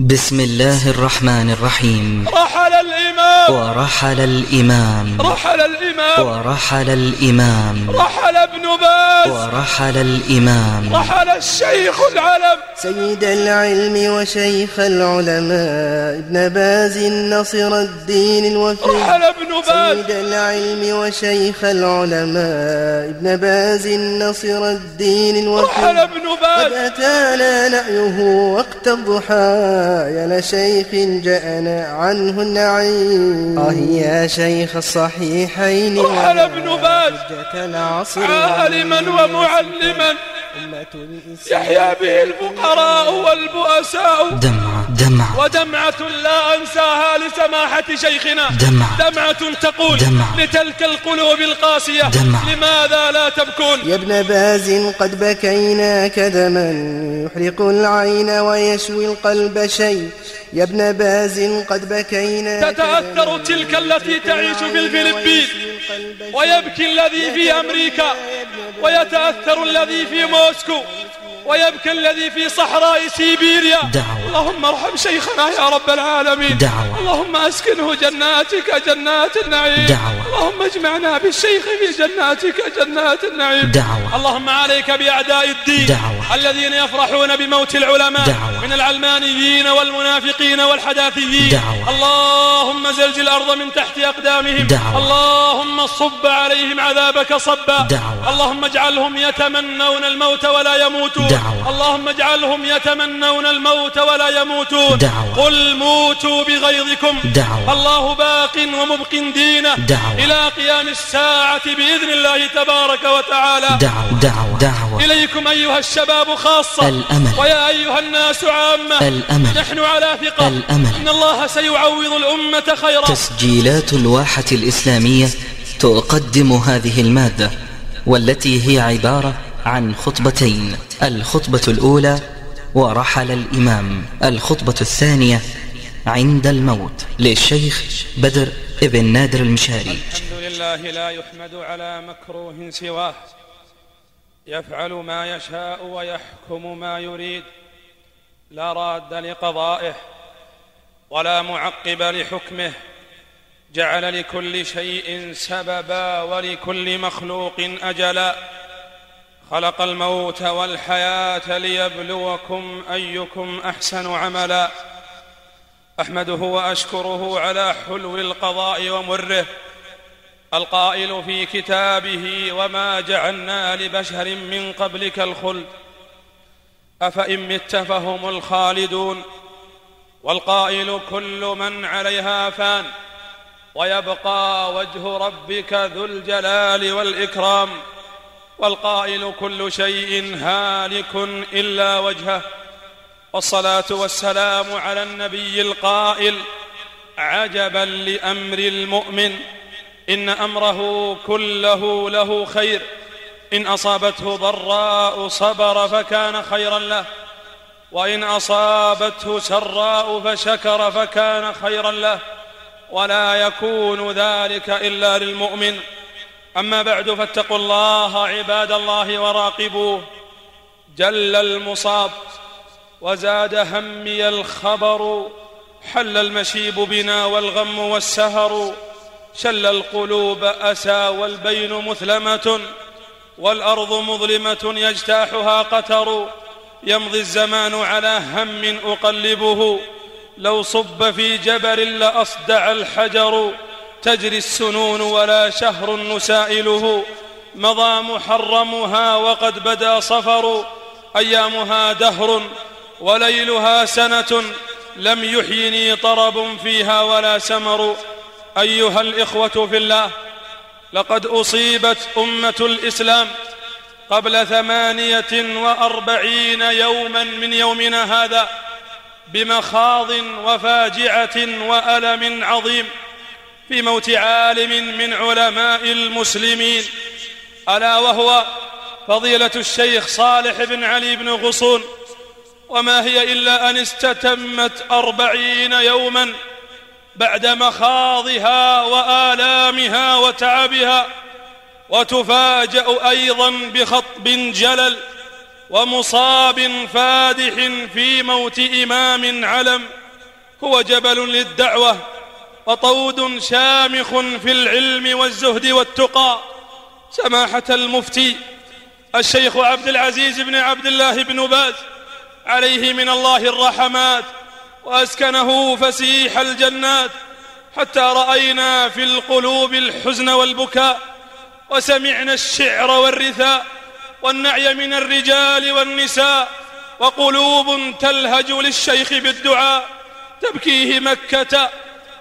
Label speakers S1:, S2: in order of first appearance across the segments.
S1: بسم الله الرحمن الرحيم.
S2: رحل الإمام.
S1: ورحل الإمام.
S2: رحل الإمام.
S1: ورحل الإمام.
S2: رحل ابن باز.
S1: ورحل الإمام.
S2: رحل الشيخ العلم.
S3: سيد العلم وشيخ العلماء. ابن باز نصر الدين الوفي
S2: رحل ابن باز.
S3: سيد العلم وشيخ العلماء. ابن باز نصر الدين الوفي
S2: رحل ابن
S3: قد
S2: باز
S3: أتانا نأيه وقت الضحى. يا لشيخ جاءنا عنه النعيم. آه يا شيخ الصحيحين.
S2: رحل ابن باز. عالما ومعلما. يحيا به الفقراء والبؤساء.
S1: دمعة دمعة.
S2: ودمعة لا أنساها لسماحة شيخنا.
S1: دمعة.
S2: دمعة تقول
S1: دمعة.
S2: لتلك القلوب القاسية.
S1: دمعة.
S2: لماذا لا تبكون؟
S3: يا ابن باز قد بكيناك دما يحرق العين ويشوي القلب شيء. يا ابن باز قد بكيناك
S2: تتأثر تلك التي تعيش في الفلبين. ويبكي الذي في أمريكا ويتأثر الذي في موسكو ويبكي الذي في صحراء سيبيريا
S1: دعوة.
S2: اللهم ارحم شيخنا يا رب العالمين
S1: دعوة.
S2: اللهم اسكنه جناتك جنات النعيم
S1: دعوة.
S2: اللهم اجمعنا بالشيخ في جناتك جنات النعيم
S1: دعوة.
S2: اللهم عليك بأعداء الدين
S1: دعوة.
S2: الذين يفرحون بموت العلماء
S1: دعوة.
S2: من العلمانيين والمنافقين والحداثيين
S1: دعوة.
S2: اللهم زلزل الأرض من تحت أقدامهم
S1: دعوة.
S2: اللهم صب عليهم عذابك صبا
S1: دعوة.
S2: اللهم اجعلهم يتمنون الموت ولا يموتون
S1: دعوة.
S2: اللهم اجعلهم يتمنون الموت ولا يموتون
S1: دعوة.
S2: قل موتوا بغيظكم
S1: دعوة.
S2: الله باق ومبق دينه
S1: دعوة.
S2: إلى قيام الساعة بإذن الله تبارك وتعالى
S1: دعوة دعوة دعوة
S2: إليكم أيها الشباب خاصة
S1: الأمل.
S2: ويا أيها الناس عامة
S1: الأمل.
S2: نحن على ثقة
S1: الأمل.
S2: إن الله سيعوض الأمة خيرا
S1: تسجيلات الواحة الإسلامية تقدم هذه المادة والتي هي عبارة عن خطبتين الخطبة الأولى ورحل الإمام الخطبة الثانية عند الموت للشيخ بدر ابن نادر المشاري.
S2: الحمد لله لا يحمد على مكروه سواه يفعل ما يشاء ويحكم ما يريد لا راد لقضائه ولا معقب لحكمه جعل لكل شيء سببا ولكل مخلوق أجلا. خلق الموت والحياة ليبلوكم أيكم أحسن عملا. أحمده وأشكره على حلو القضاء ومره. القائل في كتابه وما جعلنا لبشر من قبلك الخلد. أفإن مت فهم الخالدون. والقائل كل من عليها فان. ويبقى وجه ربك ذو الجلال والإكرام. والقائل كل شيء هالك إلا وجهه والصلاة والسلام على النبي القائل عجبا لأمر المؤمن إن أمره كله له خير إن أصابته ضراء صبر فكان خيرا له وإن أصابته سراء فشكر فكان خيرا له ولا يكون ذلك إلا للمؤمن. أما بعد فاتقوا الله عباد الله وراقبوه. جل المصاب وزاد همي الخبر. حل المشيب بنا والغم والسهر. شل القلوب أسى والبين مثلمة. والأرض مظلمة يجتاحها قتر. يمضي الزمان على هم أقلبه. لو صب في جبل لأصدع الحجر. تجري السنون ولا شهر نسائله. مضى محرمها وقد بدا صفر. أيامها دهر وليلها سنة. لم يحيني طرب فيها ولا سمر. أيها الإخوة في الله لقد أصيبت أمة الإسلام قبل ثمانية وأربعين يوما من يومنا هذا بمخاض وفاجعة وألم عظيم. في موت عالم من علماء المسلمين ألا وهو فضيلة الشيخ صالح بن علي بن غصون وما هي إلا أن استتمت أربعين يوما بعد مخاضها وآلامها وتعبها وتفاجأ أيضا بخطب جلل ومصاب فادح في موت إمام علم هو جبل للدعوة وطود شامخ في العلم والزهد والتقى. سماحة المفتي الشيخ عبد العزيز بن عبد الله بن باز عليه من الله الرحمات وأسكنه فسيح الجنات. حتى رأينا في القلوب الحزن والبكاء وسمعنا الشعر والرثاء والنعي من الرجال والنساء وقلوب تلهج للشيخ بالدعاء. تبكيه مكة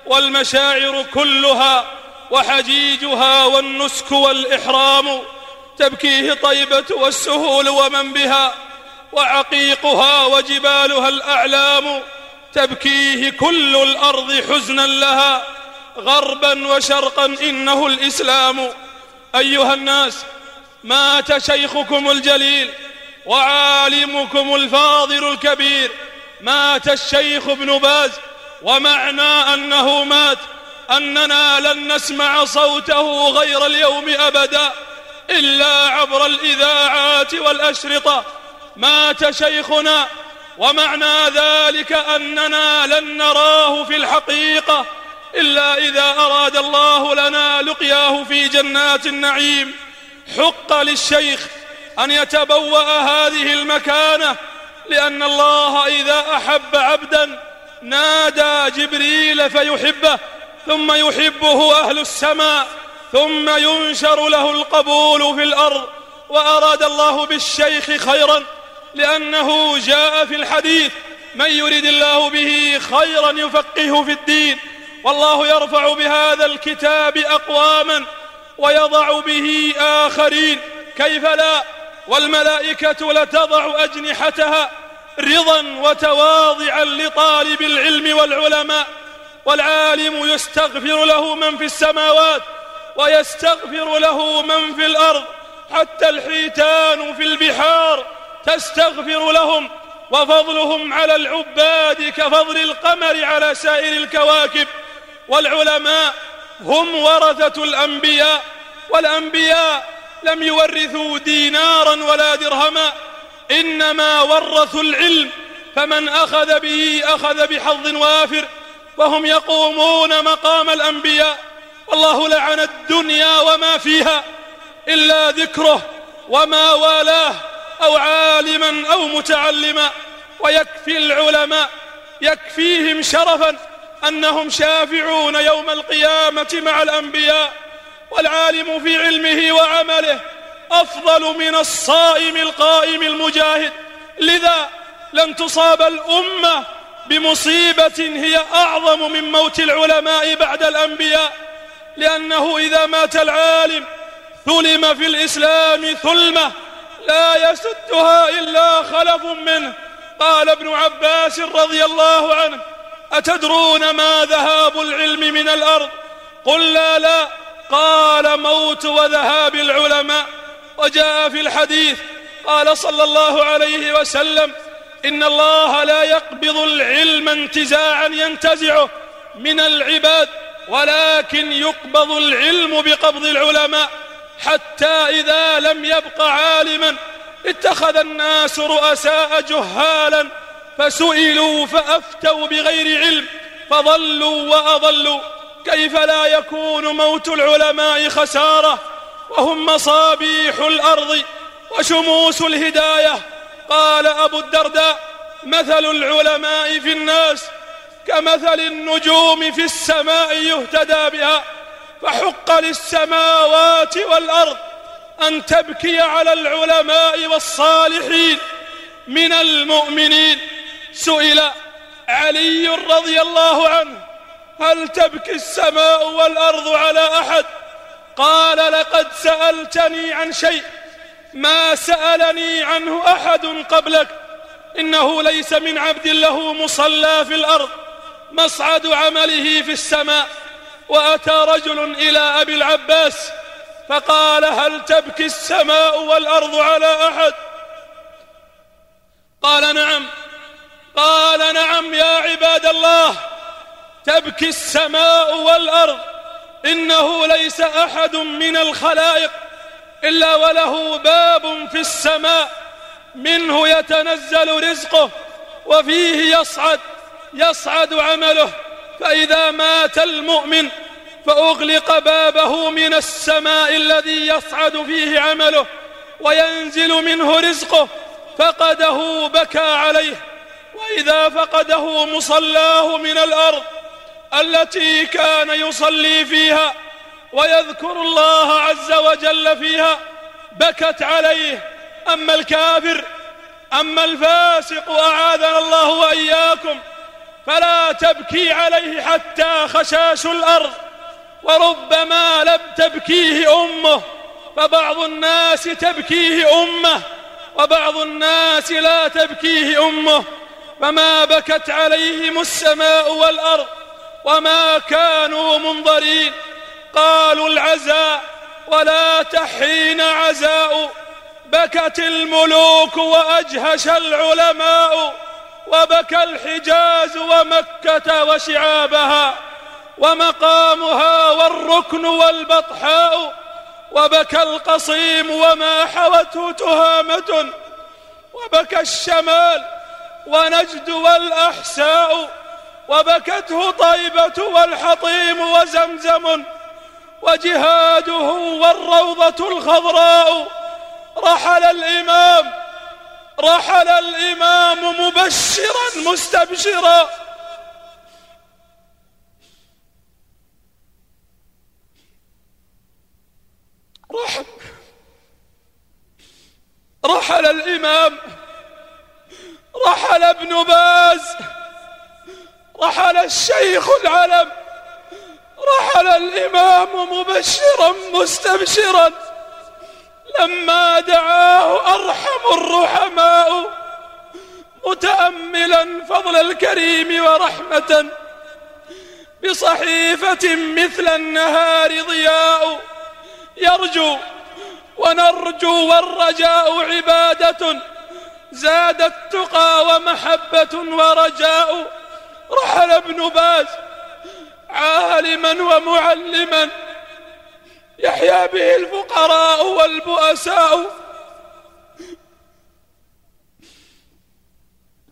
S2: والمشاعر كلها وحجيجها والنسك والإحرام تبكيه طيبة والسهول ومن بها وعقيقها وجبالها الأعلام تبكيه كل الأرض حزنا لها غربا وشرقا إنه الإسلام أيها الناس مات شيخكم الجليل وعالمكم الفاضل الكبير مات الشيخ ابن باز ومعنى أنه مات أننا لن نسمع صوته غير اليوم أبدا إلا عبر الإذاعات والأشرطة. مات شيخنا ومعنى ذلك أننا لن نراه في الحقيقة إلا إذا أراد الله لنا لقياه في جنات النعيم. حق للشيخ أن يتبوأ هذه المكانة لأن الله إذا أحب عبدا نادى جبريل فيحبه ثم يحبه أهل السماء ثم ينشر له القبول في الأرض وأراد الله بالشيخ خيرا لأنه جاء في الحديث من يريد الله به خيرا يفقهه في الدين والله يرفع بهذا الكتاب أقواما ويضع به آخرين كيف لا؟ والملائكة لتضع أجنحتها رضا وتواضعا لطالب العلم والعلماء والعالم يستغفر له من في السماوات ويستغفر له من في الأرض حتى الحيتان في البحار تستغفر لهم وفضلهم على العباد كفضل القمر على سائر الكواكب. والعلماء هم ورثة الأنبياء والأنبياء لم يورثوا دينارا ولا درهما إنما ورثوا العلم فمن أخذ به أخذ بحظ وافر وهم يقومون مقام الأنبياء. والله لعن الدنيا وما فيها إلا ذكره وما والاه أو عالما أو متعلما. ويكفي العلماء يكفيهم شرفا أنهم شافعون يوم القيامة مع الأنبياء. والعالم في علمه وعمله أفضل من الصائم القائم المجاهد. لذا لن تصاب الأمة بمصيبة هي أعظم من موت العلماء بعد الأنبياء. لأنه إذا مات العالم ثلم في الإسلام ثلمة لا يسدها إلا خلف منه. قال ابن عباس رضي الله عنه أتدرون ما ذهاب العلم من الأرض؟ قلنا لا. قال موت وذهاب العلماء. وجاء في الحديث قال صلى الله عليه وسلم إن الله لا يقبض العلم انتزاعا ينتزعه من العباد ولكن يقبض العلم بقبض العلماء حتى إذا لم يبق عالما اتخذ الناس رؤساء جهالا فسئلوا فأفتوا بغير علم فضلوا وأضلوا كيف لا يكون موت العلماء خسارة؟ وهم مصابيح الأرض وشموس الهداية. قال أبو الدرداء مثل العلماء في الناس كمثل النجوم في السماء يهتدى بها فحق للسماوات والأرض أن تبكي على العلماء والصالحين. من المؤمنين سئل علي رضي الله عنه هل تبكي السماء والأرض على أحد؟ قال لقد سألتني عن شيء ما سألني عنه أحد قبلك. إنه ليس من عبد له مصلى في الأرض مصعد عمله في السماء. وأتى رجل إلى أبي العباس فقال هل تبكي السماء والأرض على أحد؟ قال نعم. قال نعم يا عباد الله تبكي السماء والأرض. إنه ليس أحد من الخلائق إلا وله باب في السماء منه يتنزل رزقه وفيه يصعد يصعد عمله فإذا مات المؤمن فأغلق بابه من السماء الذي يصعد فيه عمله وينزل منه رزقه فقده بكى عليه وإذا فقده مصلاه من الأرض التي كان يصلي فيها ويذكر الله عز وجل فيها بكت عليه. أما الكافر أما الفاسق أعاذنا الله وإياكم. فلا تبكي عليه حتى خشاش الأرض. وربما لم تبكيه أمه فبعض الناس تبكيه أمه وبعض الناس لا تبكيه أمه. فما بكت عليهم السماء والأرض. وما كانوا منظرين. قالوا العزاء ولا تحين عزاء. بكت الملوك وأجهش العلماء. وبكى الحجاز ومكة وشعابها. ومقامها والركن والبطحاء. وبكى القصيم وما حوته تهامة. وبكى الشمال ونجد والأحساء. وبكته طيبة والحطيم وزمزم وجهاده والروضة الخضراء. رحل الإمام رحل الإمام مبشرا مستبشرا. رحل رحل الإمام رحل ابن باز. رحل الشيخ العلم رحل الإمام مبشرا مستبشرا لما دعاه أرحم الرحماء متأملا فضل الكريم ورحمة بصحيفة مثل النهار ضياء يرجو ونرجو والرجاء عبادة زاد التقى ومحبة ورجاء. رحل ابن باز عالما ومعلما يحيا به الفقراء والبؤساء.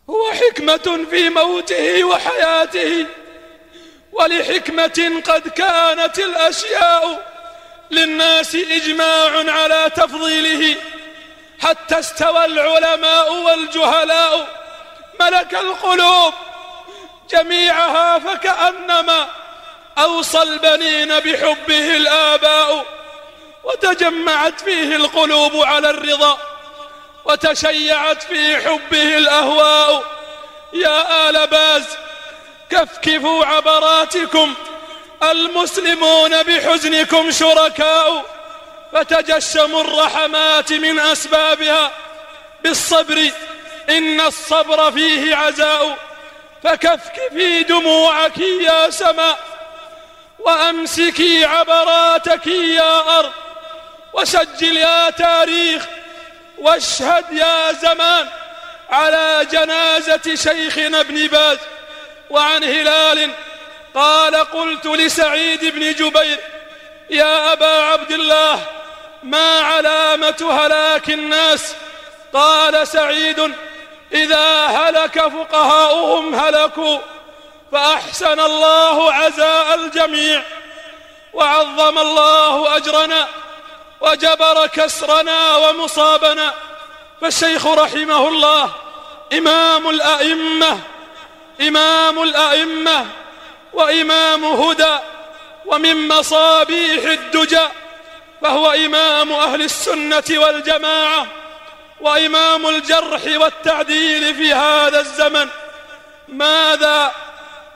S2: هو حكمة في موته وحياته ولحكمة قد كانت الأشياء للناس إجماع على تفضيله. حتى استوى العلماء والجهلاء ملك القلوب. جميعها فكأنما أوصى البنين بحبه الآباء وتجمعت فيه القلوب على الرضا وتشيعت في حبه الأهواء. يا آل باز كفكفوا عبراتكم المسلمون بحزنكم شركاء فتجشموا الرحمات من أسبابها بالصبر إن الصبر فيه عزاء. فكفكفي دموعك يا سماء وأمسكي عبراتك يا أرض وسجل يا تاريخ واشهد يا زمان على جنازة شيخنا ابن باز وعن هلال قال قلت لسعيد بن جبير يا أبا عبد الله ما علامة هلاك الناس؟ قال سعيد إذا هلك فقهاؤهم هلكوا فأحسن الله عزاء الجميع وعظم الله أجرنا وجبر كسرنا ومصابنا. فالشيخ رحمه الله إمام الأئمة إمام الأئمة وإمام هدى ومن مصابيح الدجى فهو إمام أهل السنة والجماعة. وإمام الجرح والتعديل في هذا الزمن ماذا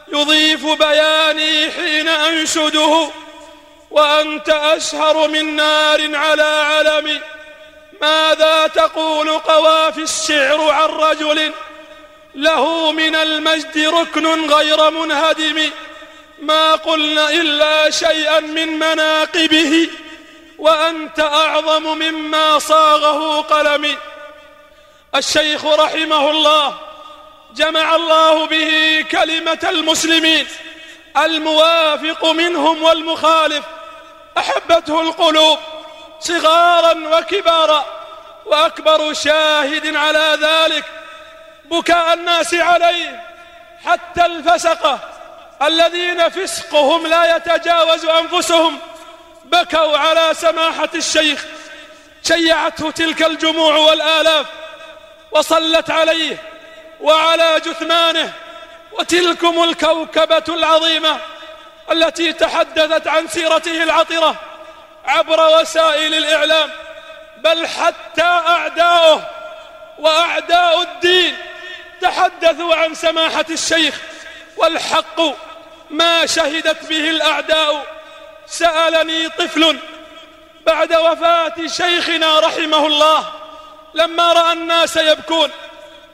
S2: يضيف بياني حين أنشده وأنت أشهر من نار على علم؟ ماذا تقول قوافي الشعر عن رجل له من المجد ركن غير منهدم؟ ما قلنا إلا شيئا من مناقبه وأنت أعظم مما صاغه قلمي. الشيخ رحمه الله جمع الله به كلمة المسلمين الموافق منهم والمخالف أحبته القلوب صغارا وكبارا وأكبر شاهد على ذلك بكاء الناس عليه حتى الفسقة الذين فسقهم لا يتجاوز أنفسهم. بكوا على سماحة الشيخ شيعته تلك الجموع والآلاف وصلت عليه وعلى جثمانه وتلكم الكوكبة العظيمة التي تحدثت عن سيرته العطرة عبر وسائل الإعلام بل حتى أعداؤه وأعداء الدين تحدثوا عن سماحة الشيخ والحق ما شهدت به الأعداء سألني طفل بعد وفاة شيخنا رحمه الله لما رأى الناس يبكون.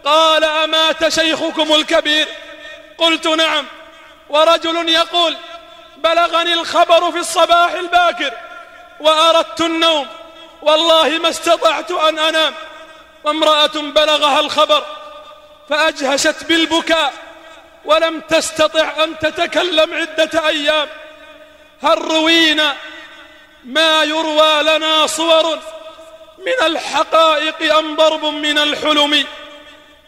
S2: قال أمات شيخكم الكبير؟ قلت نعم. ورجل يقول بلغني الخبر في الصباح الباكر وأردت النوم. والله ما استطعت أن أنام. وامرأة بلغها الخبر فأجهشت بالبكاء ولم تستطع أن تتكلم عدة أيام. هل روينا ما يروى لنا صور من الحقائق أم ضرب من الحلم؟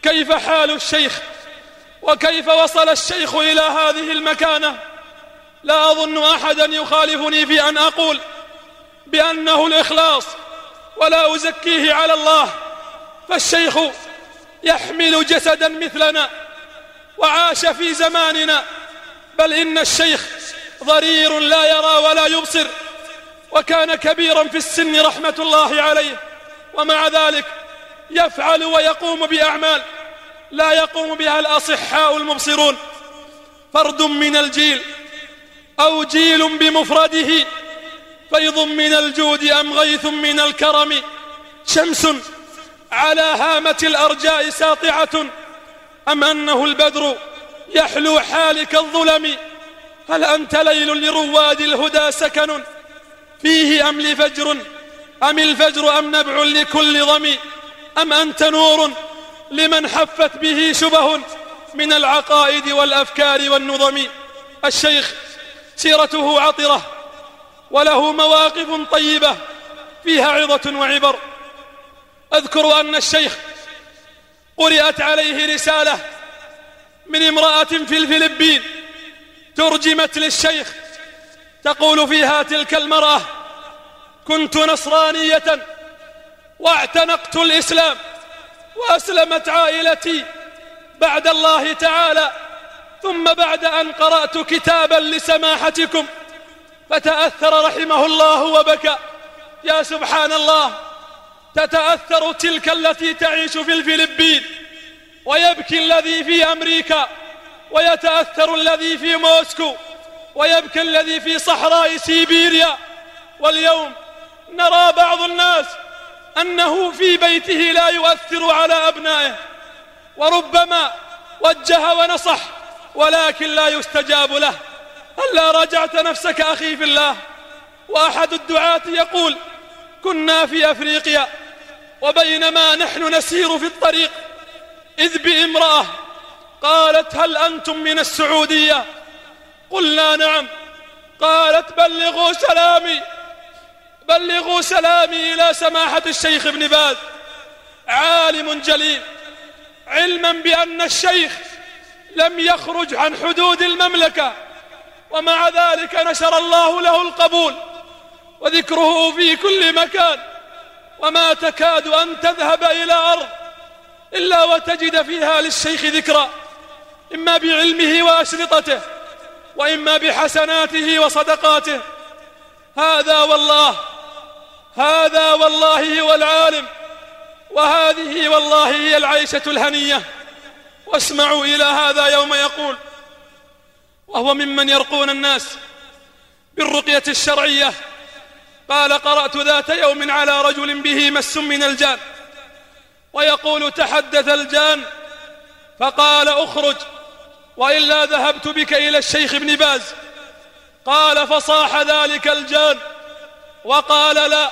S2: كيف حال الشيخ وكيف وصل الشيخ إلى هذه المكانة؟ لا أظن أحدا يخالفني في أن أقول بأنه الإخلاص ولا أزكيه على الله. فالشيخ يحمل جسدا مثلنا وعاش في زماننا بل إن الشيخ ضرير لا يرى ولا يبصر وكان كبيرا في السن رحمة الله عليه ومع ذلك يفعل ويقوم بأعمال لا يقوم بها الأصحاء المبصرون. فرد من الجيل أو جيل بمفرده فيض من الجود أم غيث من الكرم شمس على هامة الأرجاء ساطعة أم أنه البدر يحلو حالك الظلم هل أنت ليل لرواد الهدى سكن؟ فيه أم لفجر؟ أم الفجر أم نبع لكل ضم أم أنت نور؟ لمن حفت به شبه من العقائد والأفكار والنظم؟ الشيخ سيرته عطرة وله مواقف طيبة فيها عظة وعبر. أذكر أن الشيخ قرأت عليه رسالة من امرأة في الفلبين ترجمت للشيخ تقول فيها تلك المرأة كنت نصرانية واعتنقت الإسلام وأسلمت عائلتي بعد الله تعالى ثم بعد أن قرأت كتابا لسماحتكم. فتأثر رحمه الله وبكى. يا سبحان الله تتأثر تلك التي تعيش في الفلبين ويبكي الذي في أمريكا ويتأثر الذي في موسكو ويبكي الذي في صحراء سيبيريا. واليوم نرى بعض الناس أنه في بيته لا يؤثر على أبنائه. وربما وجه ونصح ولكن لا يستجاب له. هلا رجعت نفسك أخي في الله؟ وأحد الدعاة يقول كنا في أفريقيا وبينما نحن نسير في الطريق إذ بامرأة قالت هل أنتم من السعودية؟ قلنا نعم. قالت بلغوا سلامي. بلغوا سلامي إلى سماحة الشيخ ابن باز. عالم جليل. علما بأن الشيخ لم يخرج عن حدود المملكة. ومع ذلك نشر الله له القبول. وذكره في كل مكان. وما تكاد أن تذهب إلى أرض إلا وتجد فيها للشيخ ذكرى. إما بعلمه وأشرطته وإما بحسناته وصدقاته. هذا والله هذا والله هو العالم وهذه والله هي العيشة الهنية. واسمعوا إلى هذا يوم يقول وهو ممن يرقون الناس بالرقية الشرعية. قال قرأت ذات يوم على رجل به مس من الجان ويقول تحدث الجان فقال اخرج. وإلا ذهبت بك إلى الشيخ ابن باز. قال فصاح ذلك الجان. وقال لا.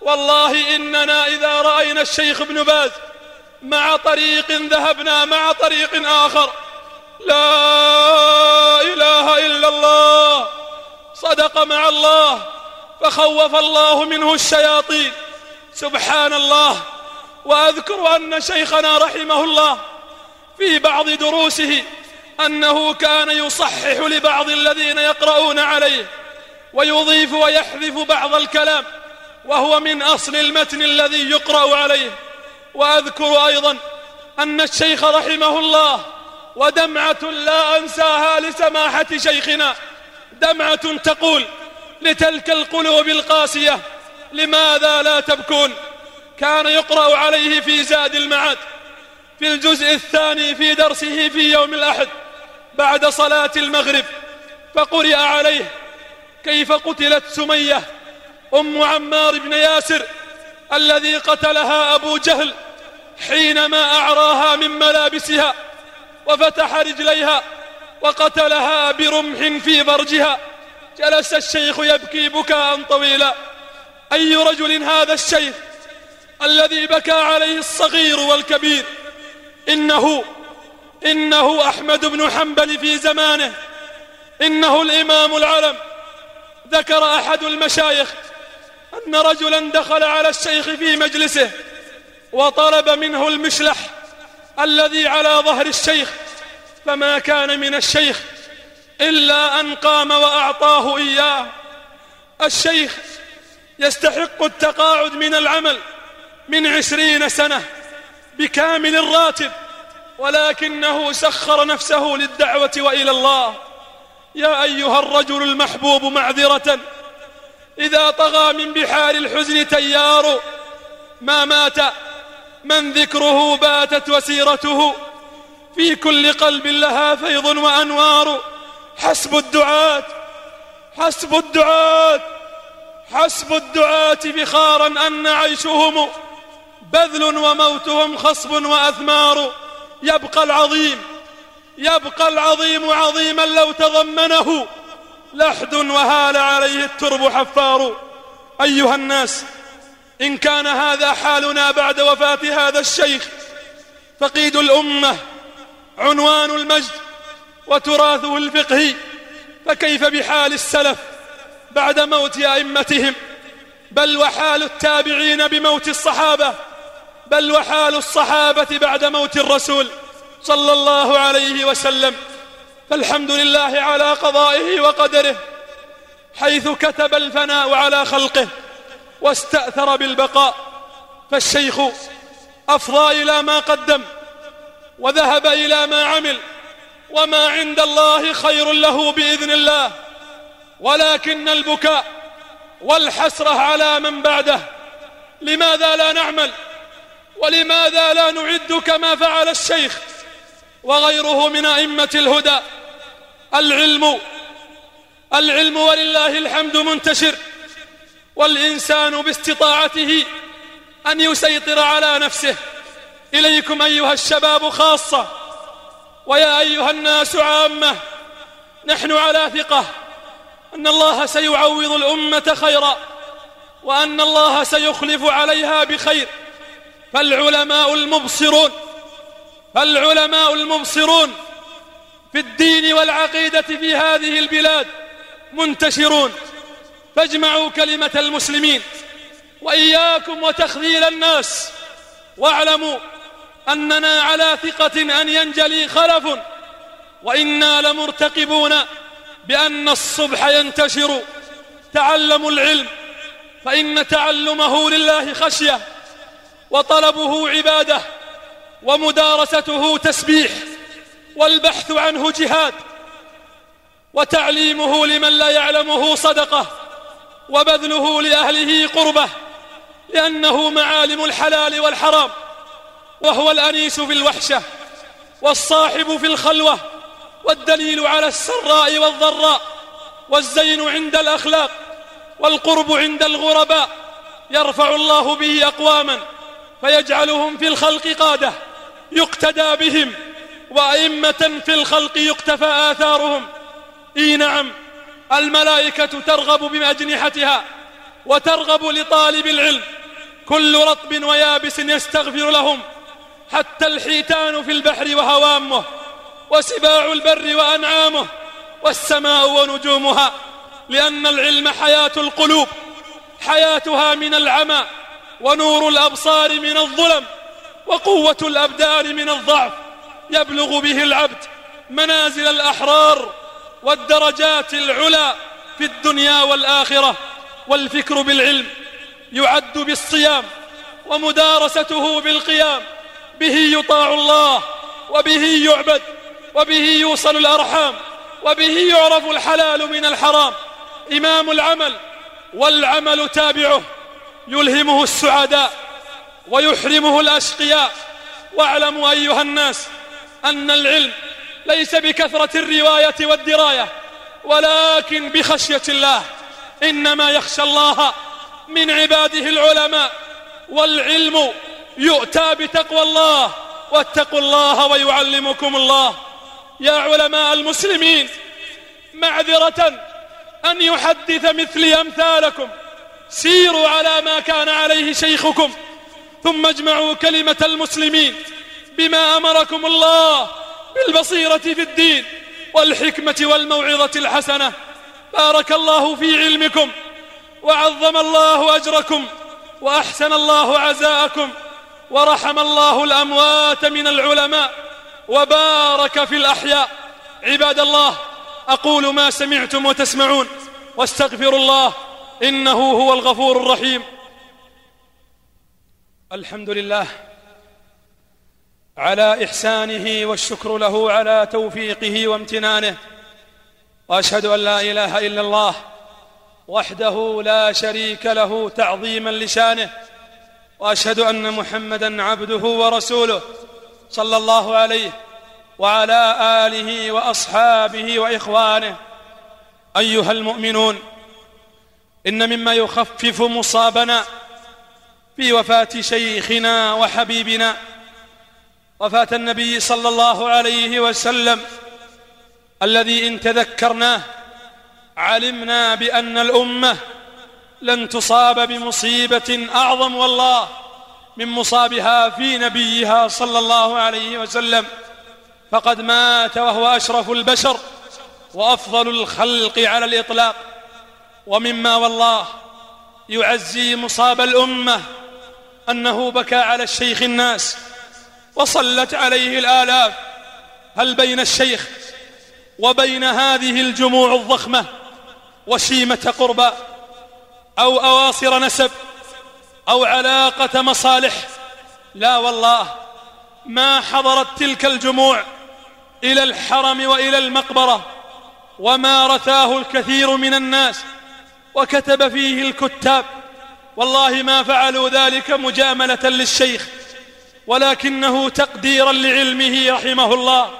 S2: والله إننا إذا رأينا الشيخ ابن باز مع طريق ذهبنا مع طريق آخر. لا إله إلا الله. صدق مع الله. فخوف الله منه الشياطين. سبحان الله. وأذكر أن شيخنا رحمه الله في بعض دروسه أنه كان يصحح لبعض الذين يقرؤون عليه ويضيف ويحذف بعض الكلام وهو من أصل المتن الذي يقرأ عليه. وأذكر أيضا أن الشيخ رحمه الله ودمعة لا أنساها لسماحة شيخنا دمعة تقول لتلك القلوب القاسية لماذا لا تبكون؟ كان يقرأ عليه في زاد المعاد في الجزء الثاني في درسه في يوم الأحد. بعد صلاة المغرب فقرئ عليه كيف قتلت سمية أم عمار بن ياسر الذي قتلها أبو جهل حينما أعراها من ملابسها وفتح رجليها وقتلها برمح في فرجها جلس الشيخ يبكي بكاء طويلا. أي رجل هذا الشيخ الذي بكى عليه الصغير والكبير؟ إنه إنه أحمد بن حنبل في زمانه. إنه الإمام العلم. ذكر أحد المشايخ أن رجلا دخل على الشيخ في مجلسه وطلب منه المشلح الذي على ظهر الشيخ. فما كان من الشيخ إلا أن قام وأعطاه إياه. الشيخ يستحق التقاعد من العمل من عشرين سنة بكامل الراتب. ولكنه سخر نفسه للدعوة وإلى الله. يا أيها الرجل المحبوب معذرة إذا طغى من بحار الحزن تيار ما مات من ذكره باتت وسيرته. في كل قلب لها فيض وأنوار. حسب الدعاة حسب الدعاة حسب الدعاة بخارا أن عيشهم بذل وموتهم خصب وأثمار. يبقى العظيم يبقى العظيم عظيما لو تضمنه. لحد وهال عليه الترب حفار. أيها الناس إن كان هذا حالنا بعد وفاة هذا الشيخ فقيد الأمة عنوان المجد وتراثه الفقهي فكيف بحال السلف بعد موت أئمتهم؟ بل وحال التابعين بموت الصحابة. بل وحال الصحابة بعد موت الرسول صلى الله عليه وسلم. فالحمد لله على قضائه وقدره حيث كتب الفناء على خلقه واستأثر بالبقاء. فالشيخ أفضى إلى ما قدم وذهب إلى ما عمل وما عند الله خير له بإذن الله. ولكن البكاء والحسرة على من بعده لماذا لا نعمل؟ ولماذا لا نعد كما فعل الشيخ وغيره من أئمة الهدى؟ العلم العلم ولله الحمد منتشر والإنسان باستطاعته أن يسيطر على نفسه. إليكم أيها الشباب خاصة ويا أيها الناس عامة نحن على ثقة أن الله سيعوض الأمة خيرا وأن الله سيخلف عليها بخير. فالعلماء المبصرون فالعلماء المبصرون في الدين والعقيدة في هذه البلاد منتشرون. فاجمعوا كلمة المسلمين وإياكم وتخذيل الناس واعلموا أننا على ثقة أن ينجلي خلف وإنا لمرتقبون بأن الصبح ينتشر. تعلموا العلم فإن تعلمه لله خشية. وطلبه عباده ومدارسته تسبيح والبحث عنه جهاد وتعليمه لمن لا يعلمه صدقة وبذله لأهله قربة لأنه معالم الحلال والحرام وهو الأنيس في الوحشة والصاحب في الخلوة والدليل على السراء والضراء والزين عند الأخلاق والقرب عند الغرباء يرفع الله به أقواما فيجعلهم في الخلق قادة يقتدى بهم وأئمة في الخلق يقتفى آثارهم. إي نعم الملائكة ترغب بأجنحتها وترغب لطالب العلم. كل رطب ويابس يستغفر لهم حتى الحيتان في البحر وهوامه وسباع البر وأنعامه والسماء ونجومها. لأن العلم حياة القلوب حياتها من العمى. ونور الأبصار من الظلم وقوة الأبدان من الضعف يبلغ به العبد منازل الأحرار والدرجات العلى في الدنيا والآخرة والفكر بالعلم يعد بالصيام ومدارسته بالقيام به يطاع الله وبه يعبد وبه يوصل الأرحام وبه يعرف الحلال من الحرام إمام العمل والعمل تابعه يلهمه السعداء ويحرمه الأشقياء. واعلموا أيها الناس أن العلم ليس بكثرة الرواية والدراية ولكن بخشية الله. إنما يخشى الله من عباده العلماء والعلم يؤتى بتقوى الله. واتقوا الله ويعلمكم الله. يا علماء المسلمين معذرة أن يحدث مثلي أمثالكم. سيروا على ما كان عليه شيخكم ثم اجمعوا كلمة المسلمين بما أمركم الله بالبصيرة في الدين والحكمة والموعظة الحسنة. بارك الله في علمكم وعظم الله أجركم وأحسن الله عزاءكم ورحم الله الأموات من العلماء وبارك في الأحياء. عباد الله أقول ما سمعتم وتسمعون واستغفر الله إنه هو الغفور الرحيم. الحمد لله على إحسانه والشكر له على توفيقه وامتنانه. وأشهد أن لا إله إلا الله وحده لا شريك له تعظيما لشانه. وأشهد أن محمدا عبده ورسوله صلى الله عليه وعلى آله وأصحابه وإخوانه. أيها المؤمنون إن مما يخفف مصابنا في وفاة شيخنا وحبيبنا وفاة النبي صلى الله عليه وسلم الذي إن تذكرناه علمنا بأن الأمة لن تصاب بمصيبة أعظم والله من مصابها في نبيها صلى الله عليه وسلم. فقد مات وهو أشرف البشر وأفضل الخلق على الإطلاق. ومما والله يعزي مصاب الأمة أنه بكى على الشيخ الناس وصلت عليه الآلاف. هل بين الشيخ وبين هذه الجموع الضخمة وشيمة قربى أو أواصر نسب أو علاقة مصالح؟ لا والله ما حضرت تلك الجموع إلى الحرم وإلى المقبرة وما رثاه الكثير من الناس وكتب فيه الكتاب. والله ما فعلوا ذلك مجاملة للشيخ ولكنه تقديرا لعلمه رحمه الله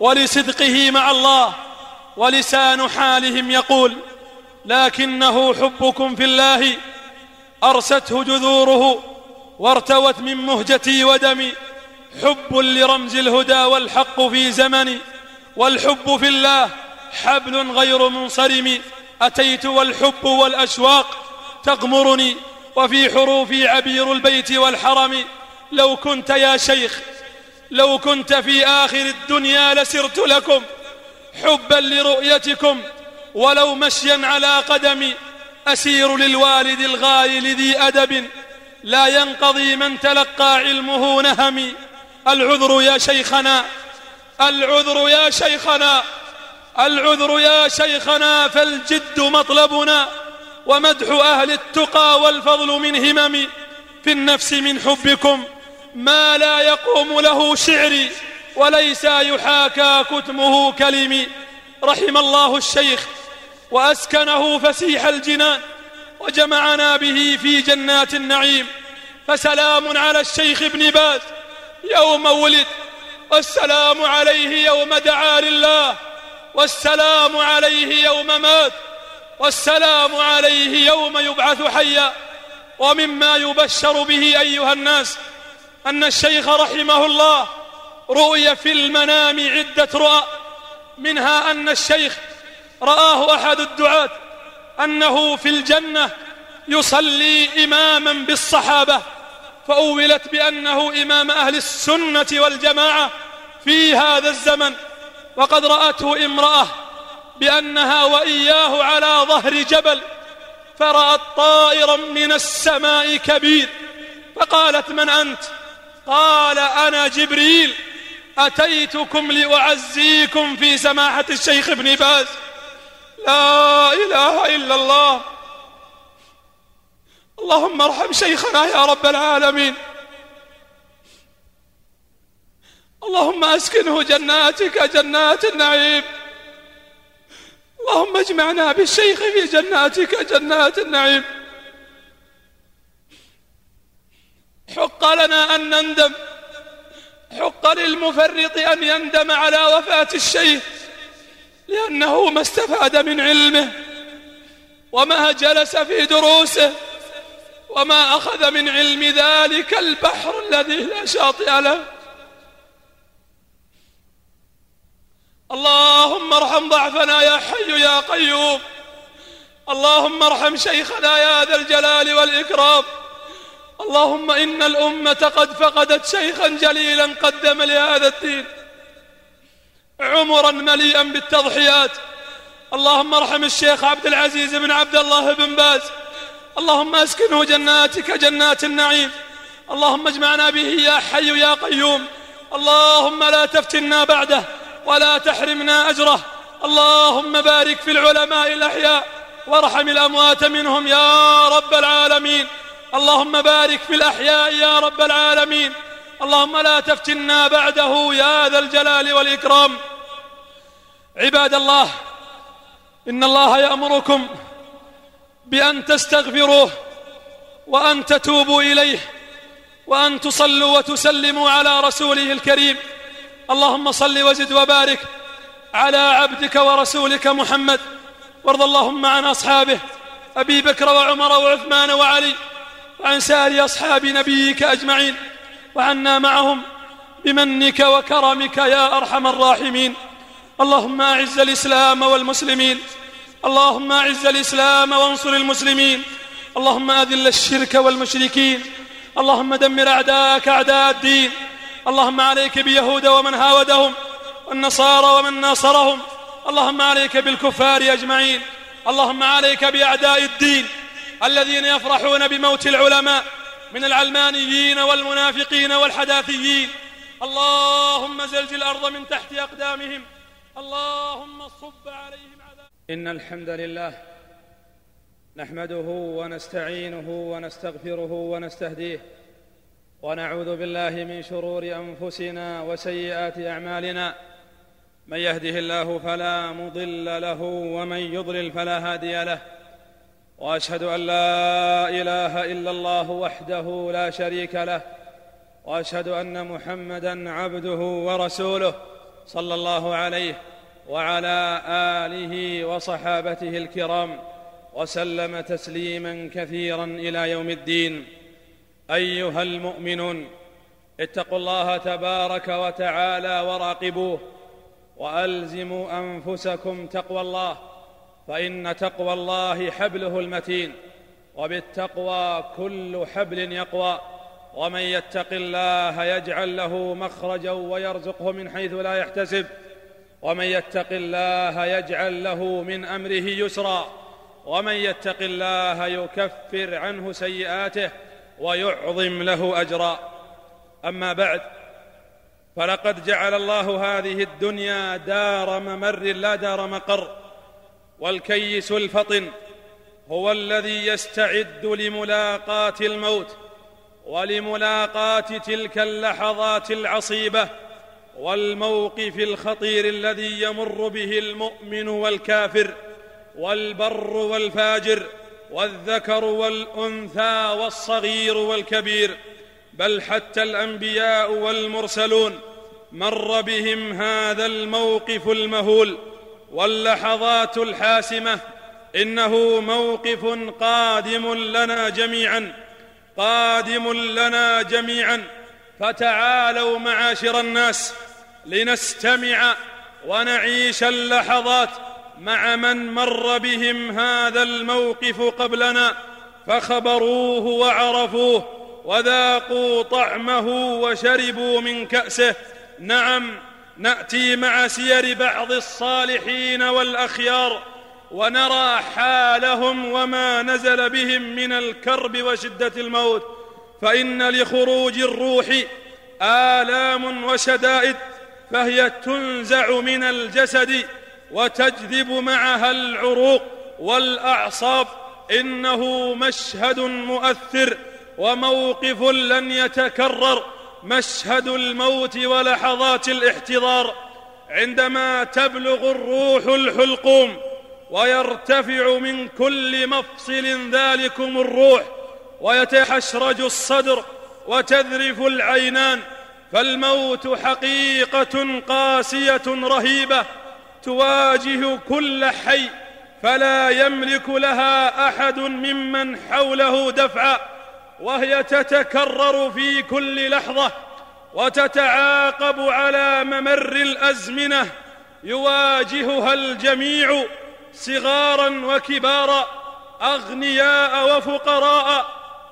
S2: ولصدقه مع الله ولسان حالهم يقول لكنه حبكم في الله أرسته جذوره وارتوت من مهجتي ودمي حب لرمز الهدى والحق في زمني والحب في الله حبل غير منصرم أتيت والحب والأشواق تغمرني وفي حروفي عبير البيت والحرم. لو كنت يا شيخ لو كنت في آخر الدنيا لسرت لكم حبا لرؤيتكم ولو مشيا على قدمي أسير للوالد الغايل ذي أدب. لا ينقضي من تلقى علمه نهمي العذر يا شيخنا العذر يا شيخنا. العذر يا شيخنا فالجد مطلبنا ومدح أهل التقى والفضل من همم. في النفس من حبكم ما لا يقوم له شعري وليس يحاكى كتمه كلمي. رحم الله الشيخ وأسكنه فسيح الجنان وجمعنا به في جنات النعيم. فسلام على الشيخ ابن باز يوم ولد والسلام عليه يوم دعا لله. والسلام عليه يوم مات والسلام عليه يوم يبعث حيا ومما يبشر به أيها الناس أن الشيخ رحمه الله رؤي في المنام عدة رؤى منها أن الشيخ رآه أحد الدعاة أنه في الجنة يصلي إماما بالصحابة فأولت بأنه إمام أهل السنة والجماعة في هذا الزمن. وقد رأته امرأة بأنها وإياه على ظهر جبل فرأت طائرا من السماء كبير فقالت من أنت؟ قال أنا جبريل أتيتكم لأعزيكم في سماحة الشيخ ابن باز. لا إله إلا الله. اللهم ارحم شيخنا يا رب العالمين. اللهم اسكنه جناتك جنات النعيم. اللهم اجمعنا بالشيخ في جناتك جنات النعيم. حق لنا أن نندم. حق للمفرط أن يندم على وفاة الشيخ لأنه ما استفاد من علمه وما جلس في دروسه وما أخذ من علم ذلك البحر الذي لا شاطئ له. اللهم ارحم ضعفنا يا حي يا قيوم. اللهم ارحم شيخنا يا ذا الجلال والإكرام. اللهم إن الأمة قد فقدت شيخا جليلا قدم لهذا الدين. عمرا مليئا بالتضحيات. اللهم ارحم الشيخ عبد العزيز بن عبد الله بن باز. اللهم اسكنه جناتك جنات النعيم. اللهم اجمعنا به يا حي يا قيوم. اللهم لا تفتنا بعده. ولا تحرمنا أجره. اللهم بارك في العلماء الأحياء وارحم الأموات منهم يا رب العالمين. اللهم بارك في الأحياء يا رب العالمين. اللهم لا تفتنا بعده يا ذا الجلال والإكرام. عباد الله إن الله يأمركم بأن تستغفروه وأن تتوبوا إليه وأن تصلوا وتسلموا على رسوله الكريم. اللهم صل وزد وبارك على عبدك ورسولك محمد. وارض اللهم عن أصحابه أبي بكر وعمر وعثمان وعلي وعن سائر أصحاب نبيك أجمعين وعنا معهم بمنك وكرمك يا أرحم الراحمين. اللهم أعز الإسلام والمسلمين اللهم أعز الإسلام وانصر المسلمين اللهم أذل الشرك والمشركين اللهم دمر أعداءك أعداء الدين. اللهم عليك بيهود ومن هاودهم والنصارى ومن ناصرهم. اللهم عليك بالكفار أجمعين. اللهم عليك بأعداء الدين الذين يفرحون بموت العلماء من العلمانيين والمنافقين والحداثيين. اللهم زلزل الأرض من تحت أقدامهم. اللهم صب عليهم عذاب.
S4: إن الحمد لله نحمده ونستعينه ونستغفره ونستهديه. ونعوذ بالله من شرور أنفسنا وسيئات أعمالنا. من يهده الله فلا مضل له ومن يضلل فلا هادي له. وأشهد أن لا إله إلا الله وحده لا شريك له. وأشهد أن محمدا عبده ورسوله صلى الله عليه وعلى آله وصحابته الكرام وسلم تسليما كثيرا إلى يوم الدين. أيها المؤمنون اتقوا الله تبارك وتعالى وراقبوه وألزموا أنفسكم تقوى الله فإن تقوى الله حبله المتين وبالتقوى كل حبل يقوى ومن يتق الله يجعل له مخرجا ويرزقه من حيث لا يحتسب ومن يتق الله يجعل له من أمره يسرا ومن يتق الله يكفر عنه سيئاته ويعظم له أجرا. أما بعد فلقد جعل الله هذه الدنيا دار ممر لا دار مقر والكيس الفطن هو الذي يستعد لملاقاه الموت ولملاقاه تلك اللحظات العصيبة والموقف الخطير الذي يمر به المؤمن والكافر والبر والفاجر. والذكر والأنثى والصغير والكبير بل حتى الأنبياء والمرسلون مر بهم هذا الموقف المهول واللحظات الحاسمة. إنه موقف قادم لنا جميعا قادم لنا جميعا. فتعالوا معاشر الناس لنستمع ونعيش اللحظات مع من مر بهم هذا الموقف قبلنا فخبروه وعرفوه وذاقوا طعمه وشربوا من كأسه. نعم نأتي مع سير بعض الصالحين والأخيار ونرى حالهم وما نزل بهم من الكرب وشدة الموت.
S2: فإن لخروج الروح آلام وشدائد فهي تنزع من الجسد. وتجذب معها العروق والأعصاب إنه مشهد مؤثر وموقف لن يتكرر مشهد الموت ولحظات الاحتضار عندما تبلغ الروح الحلقوم ويرتفع من كل مفصل ذلكم الروح ويتحشرج الصدر وتذرف العينان فالموت حقيقة قاسية رهيبة تواجه كل حي فلا يملك لها أحد ممن حوله دفعا وهي تتكرر في كل لحظة وتتعاقب على ممر الأزمنة يواجهها الجميع صغارا وكبارا أغنياء وفقراء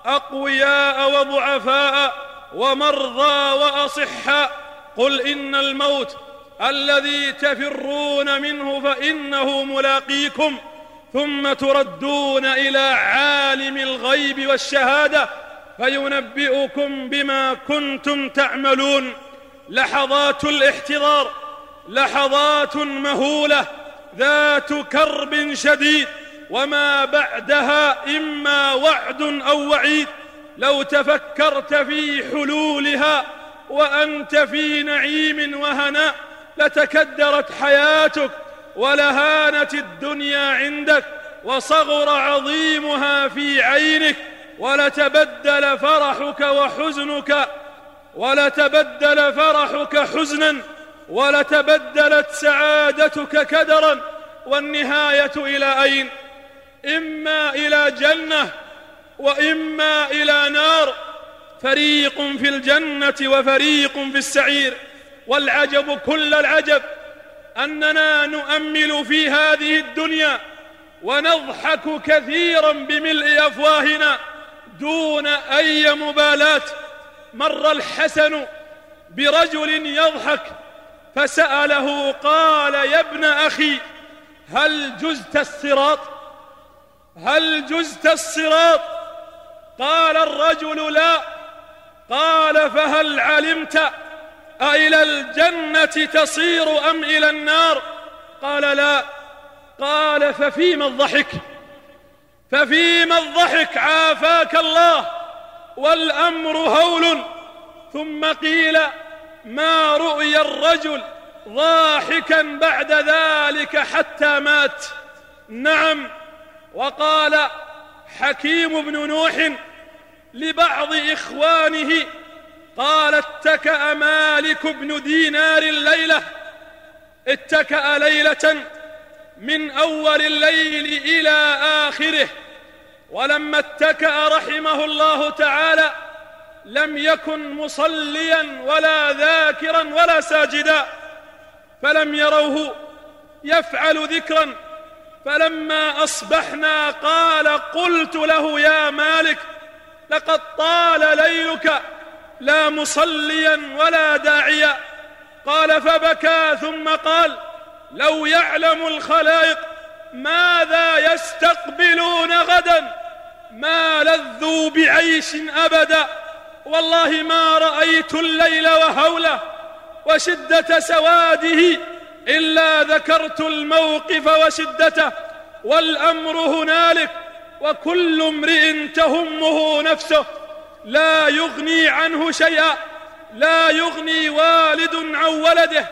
S2: أقوياء وضعفاء ومرضى وأصحاء قل إن الموت الذي تفرون منه فإنه ملاقيكم ثم تردون إلى عالم الغيب والشهادة فينبئكم بما كنتم تعملون. لحظات الاحتضار لحظات مهولة ذات كرب شديد وما بعدها إما وعد أو وعيد. لو تفكرت في حلولها وأنت في نعيم وهناء لتكدرت حياتك ولهانت الدنيا عندك وصغر عظيمها في عينك ولتبدل فرحك وحزنك ولتبدل فرحك حزنا ولتبدلت سعادتك كدرا والنهاية إلى أين؟ إما إلى جنة وإما إلى نار. فريق في الجنة وفريق في السعير. والعجب كل العجب أننا نؤمل في هذه الدنيا ونضحك كثيرا بملء أفواهنا دون أي مبالاة. مر الحسن برجل يضحك فسأله قال يا ابن أخي هل جزت الصراط؟ هل جزت الصراط؟ قال الرجل لا. قال فهل علمت؟ أإلى الجنة تصير أم إلى النار؟ قال لا. قال ففيما الضحك ففيما الضحك عافاك الله. والأمر هول. ثم قيل ما رؤي الرجل ضاحكا بعد ذلك حتى مات؟ نعم. وقال حكيم بن نوح لبعض إخوانه قال اتكأ مالك بن دينار الليلة اتكأ ليلة من أول الليل إلى آخره. ولما اتكأ رحمه الله تعالى لم يكن مصليا ولا ذاكرا ولا ساجدا فلم يروه يفعل ذكرا. فلما أصبحنا قال قلت له يا مالك لقد طال ليلك لا مصليا ولا داعيا. قال فبكى ثم قال لو يعلم الخلائق ماذا يستقبلون غدا ما لذوا بعيش أبدا. والله ما رأيت الليل وهوله وشدة سواده إلا ذكرت الموقف وشدته. والأمر هنالك وكل امرئ تهمه نفسه. لا يغني عنه شيئا. لا يغني والد عن ولده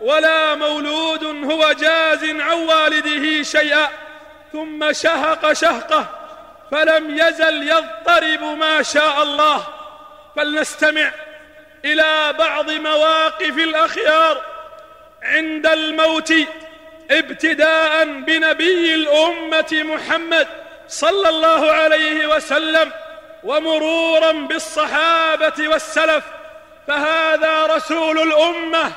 S2: ولا مولود هو جاز عن والده شيئا. ثم شهق شهقه فلم يزل يضطرب ما شاء الله. فلنستمع إلى بعض مواقف الأخيار عند الموت ابتداء بنبي الأمة محمد صلى الله عليه وسلم. ومرورا بالصحابة والسلف فهذا رسول الأمة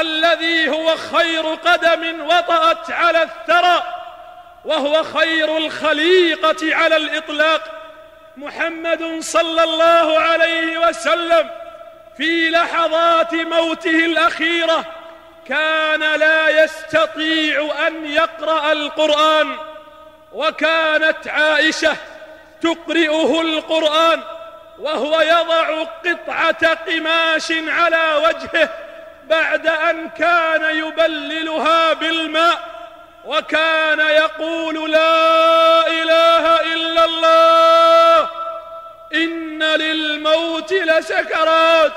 S2: الذي هو خير قدم وطأت على الثرى وهو خير الخليقة على الإطلاق. محمد صلى الله عليه وسلم في لحظات موته الأخيرة كان لا يستطيع أن يقرأ القرآن وكانت عائشة تقرئه القرآن وهو يضع قطعة قماش على وجهه بعد أن كان يبللها بالماء وكان يقول لا إله إلا الله إن للموت لسكرات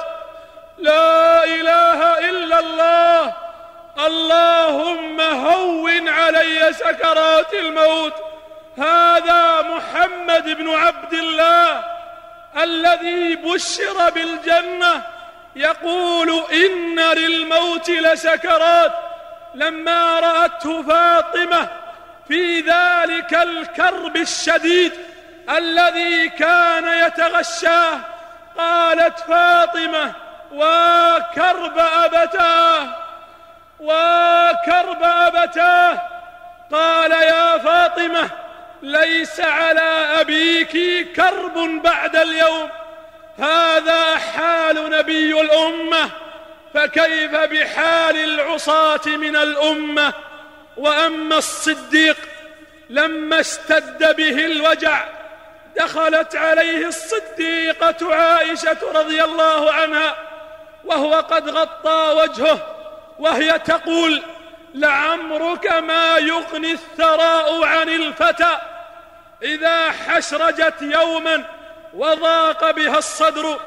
S2: لا إله إلا الله. اللهم هون علي سكرات الموت. هذا محمد بن عبد الله الذي بشر بالجنة يقول إن للموت لسكرات لما رأته فاطمة في ذلك الكرب الشديد الذي كان يتغشاه. قالت فاطمة وكرب أبتاه وكرب أبتاه. قال يا فاطمة ليس على أبيك كرب بعد اليوم. هذا حال نبي الأمة فكيف بحال العصاة من الأمة؟ وأما الصديق لما اشتد به الوجع دخلت عليه الصديقة عائشة رضي الله عنها وهو قد غطى وجهه وهي تقول لعمرك ما يغني الثراء عن الفتى إذا حشرجت يوما وضاق بها الصدر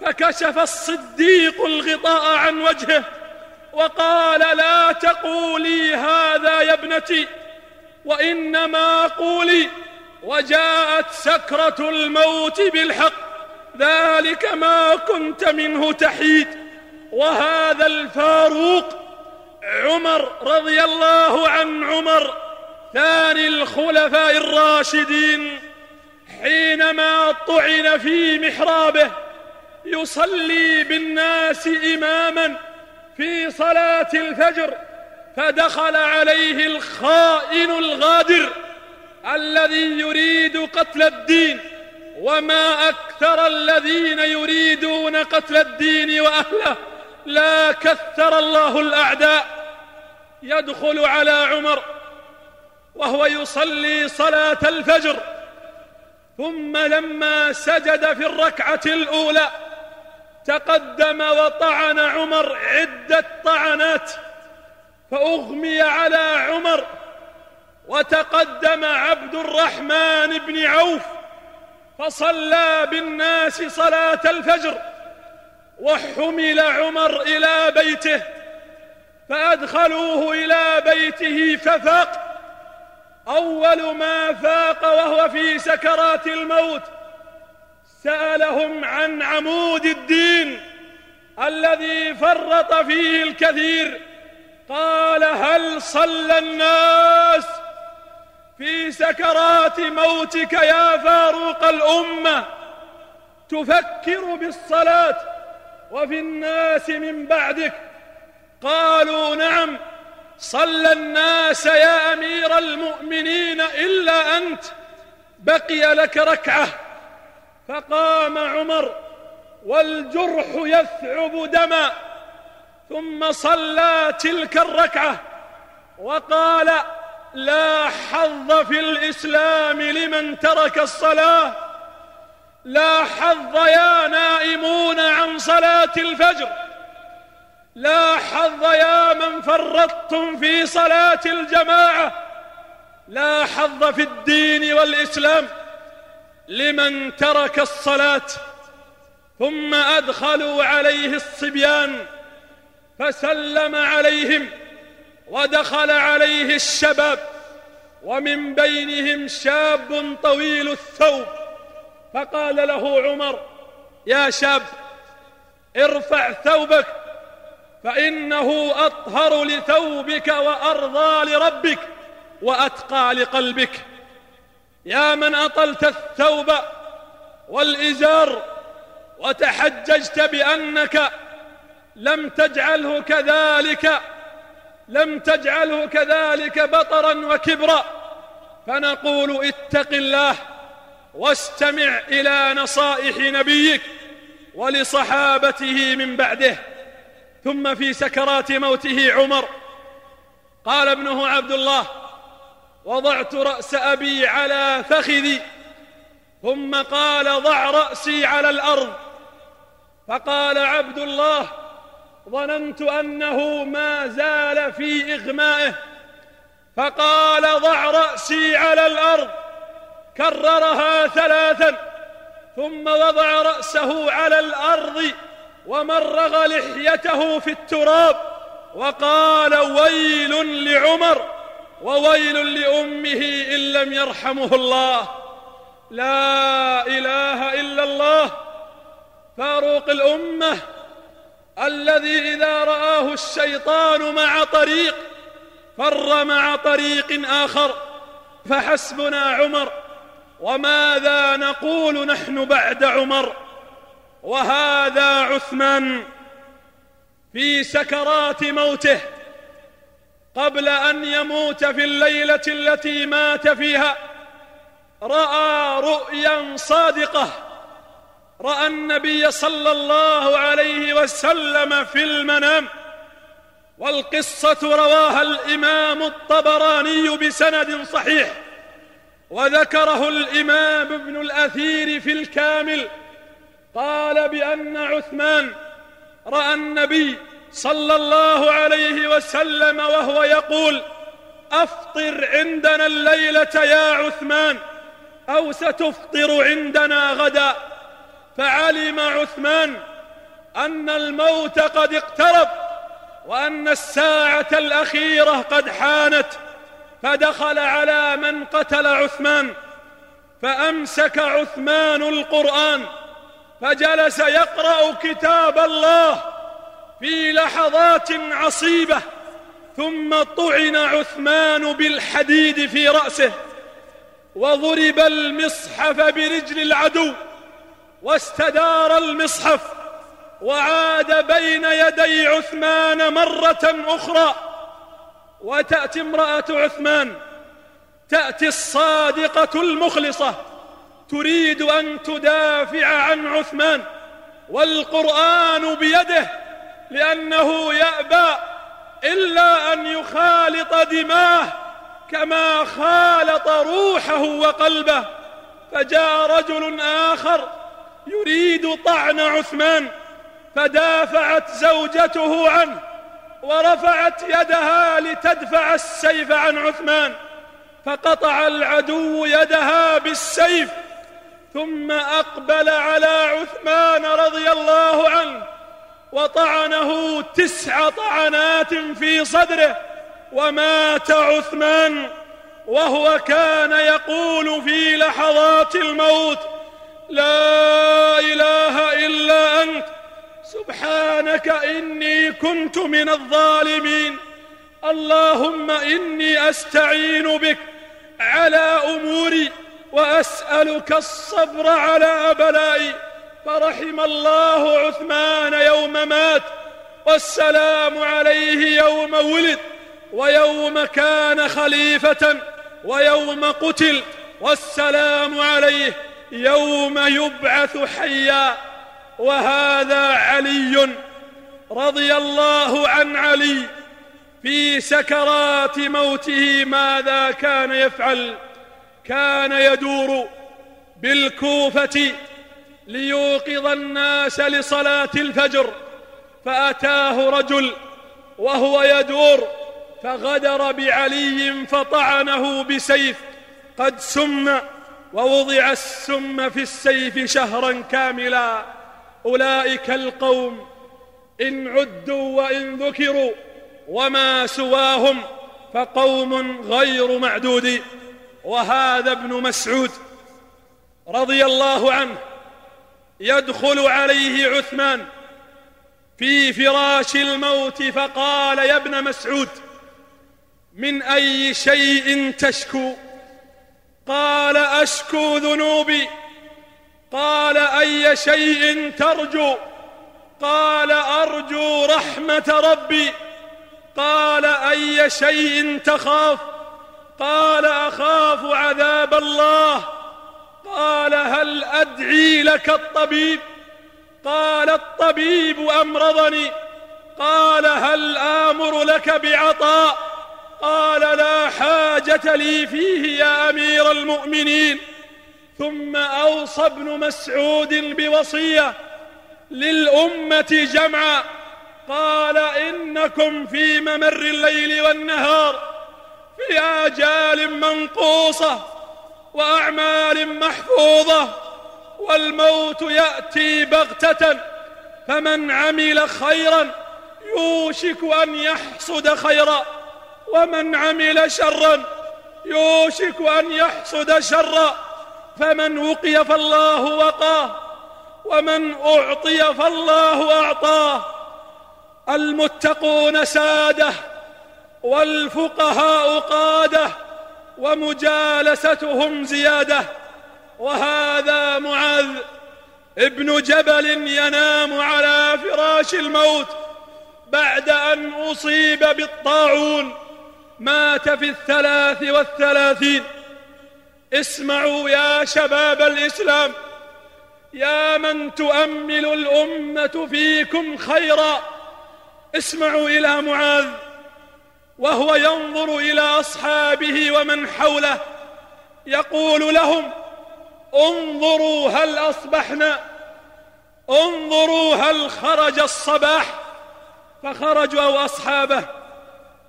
S2: فكشف الصديق الغطاء عن وجهه وقال لا تقولي هذا يا ابنتي وإنما قولي وجاءت سكرة الموت بالحق ذلك ما كنت منه تحيد وهذا الفاروق عمر رضي الله عن عمر ثاني الخلفاء الراشدين حينما طعن في محرابه يصلي بالناس إماما في صلاة الفجر فدخل عليه الخائن الغادر الذي يريد قتل الدين وما أكثر الذين يريدون قتل الدين وأهله. لا كثر الله الأعداء يدخل على عمر وهو يصلي صلاة الفجر ثم لما سجد في الركعة الأولى تقدم وطعن عمر عدة طعنات فأغمي على عمر وتقدم عبد الرحمن بن عوف فصلى بالناس صلاة الفجر. وحمل عمر إلى بيته فأدخلوه إلى بيته ففاق. أول ما فاق وهو في سكرات الموت سألهم عن عمود الدين الذي فرط فيه الكثير. قال هل صلى الناس في سكرات موتك يا فاروق الأمة؟ تفكر بالصلاة وفي الناس من بعدك. قالوا نعم صلى الناس يا أمير المؤمنين إلا أنت بقي لك ركعة. فقام عمر والجرح يثعب دما. ثم صلى تلك الركعة وقال لا حظ في الإسلام لمن ترك الصلاة. لا حظ يا نائمون عن صلاة الفجر. لا حظ يا من فرطتم في صلاة الجماعة. لا حظ في الدين والإسلام. لمن ترك الصلاة ثم أدخلوا عليه الصبيان فسلم عليهم ودخل عليه الشباب. ومن بينهم شاب طويل الثوب. فقال له عمر يا شاب ارفع ثوبك فإنه أطهر لثوبك وأرضى لربك وأتقى لقلبك. يا من أطلت الثوب والإزار وتحججت بأنك لم تجعله كذلك لم تجعله كذلك بطرا وكبرا فنقول اتق الله. واستمع إلى نصائح نبيك ولصحابته من بعده. ثم في سكرات موته عمر. قال ابنه عبد الله وضعت رأس أبي على فخذي. ثم قال ضع رأسي على الأرض. فقال عبد الله ظننت أنه ما زال في إغمائه. فقال ضع رأسي على الأرض. كررها ثلاثا ثم وضع رأسه على الأرض ومرغ لحيته في التراب وقال ويل لعمر وويل لأمه إن لم يرحمه الله لا إله إلا الله فاروق الأمة الذي إذا رآه الشيطان مع طريق فر مع طريق آخر فحسبنا عمر وماذا نقول نحن بعد عمر؟ وهذا عثمان في سكرات موته قبل أن يموت في الليلة التي مات فيها. رأى رؤيا صادقة. رأى النبي صلى الله عليه وسلم في المنام. والقصة رواها الإمام الطبراني بسند صحيح. وذكره الإمام ابن الأثير في الكامل قال بأن عثمان رأى النبي صلى الله عليه وسلم وهو يقول أفطر عندنا الليلة يا عثمان أو ستفطر عندنا غدا. فعلم عثمان أن الموت قد اقترب وأن الساعة الأخيرة قد حانت. فدخل على من قتل عثمان فأمسك عثمان القرآن فجلس يقرأ كتاب الله في لحظات عصيبة ثم طعن عثمان بالحديد في رأسه وضرب المصحف برجل العدو واستدار المصحف وعاد بين يدي عثمان مرة أخرى. وتأتي امرأة عثمان تأتي الصادقة المخلصة تريد أن تدافع عن عثمان والقرآن بيده لأنه يأبى إلا أن يخالط دماه كما خالط روحه وقلبه. فجاء رجل آخر يريد طعن عثمان فدافعت زوجته عنه. ورفعت يدها لتدفع السيف عن عثمان فقطع العدو يدها بالسيف ثم أقبل على عثمان رضي الله عنه وطعنه تسع طعنات في صدره ومات عثمان وهو كان يقول في لحظات الموت لا إله إلا أنت سبحانك إني كنت من الظالمين. اللهم إني أستعين بك على أموري وأسألك الصبر على بلائي فرحم الله عثمان يوم مات والسلام عليه يوم ولد ويوم كان خليفة ويوم قتل والسلام عليه يوم يبعث حيا. وهذا علي رضي الله عن علي في سكرات موته ماذا كان يفعل؟ كان يدور بالكوفة ليوقظ الناس لصلاة الفجر فأتاه رجل وهو يدور فغدر بعلي فطعنه بسيف قد سم ووضع السم في السيف شهرا كاملا. أولئك القوم إن عدوا وإن ذكروا وما سواهم فقوم غير معدود. وهذا ابن مسعود رضي الله عنه يدخل عليه عثمان في فراش الموت فقال يا ابن مسعود من أي شيء تشكو؟ قال أشكو ذنوبي قال أي شيء ترجو؟ قال أرجو رحمة ربي. قال أي شيء تخاف؟ قال أخاف عذاب الله. قال هل أدعي لك الطبيب؟ قال الطبيب أمرضني. قال هل آمر لك بعطاء؟ قال لا حاجة لي فيه يا أمير المؤمنين. ثم أوصى ابن مسعود بوصية للأمة جمعا قال إنكم في ممر الليل والنهار في آجال منقوصة وأعمال محفوظة والموت يأتي بغتة فمن عمل خيرا يوشك أن يحصد خيرا ومن عمل شرا يوشك أن يحصد شرا فمن وقي فالله وقاه ومن أعطي فالله أعطاه. المتقون سادة والفقهاء قادة ومجالستهم زيادة. وهذا معاذ ابن جبل ينام على فراش الموت بعد أن أصيب بالطاعون. مات في الثلاث والثلاثين. اسمعوا يا شباب الإسلام يا من تؤمل الأمة فيكم خيرا. اسمعوا إلى معاذ وهو ينظر إلى أصحابه ومن حوله يقول لهم انظروا هل أصبحنا انظروا هل خرج الصباح فخرجوا أصحابه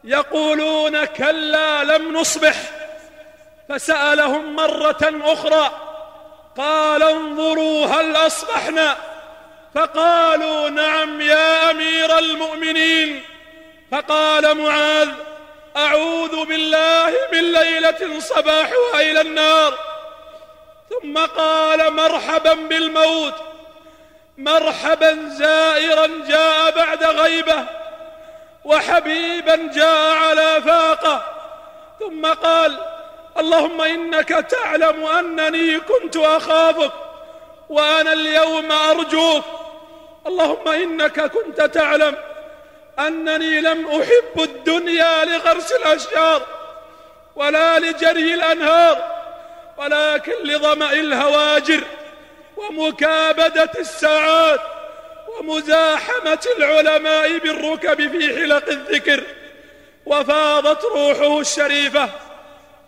S2: يقولون كلا لم نصبح. فسألهم مرة أخرى قال انظروا هل أصبحنا؟ فقالوا نعم يا أمير المؤمنين. فقال معاذ أعوذ بالله من ليلة صباحها إلى النار. ثم قال مرحبا بالموت. مرحبا زائرا جاء بعد غيبة وحبيبا جاء على فاقة. ثم قال اللهم إنك تعلم أنني كنت أخافك وأنا اليوم أرجوك. اللهم إنك كنت تعلم أنني لم أحب الدنيا لغرس الأشجار ولا لجري الأنهار ولكن لظمأ الهواجر ومكابدة الساعات ومزاحمة العلماء بالركب في حلق الذكر. وفاضت روحه الشريفة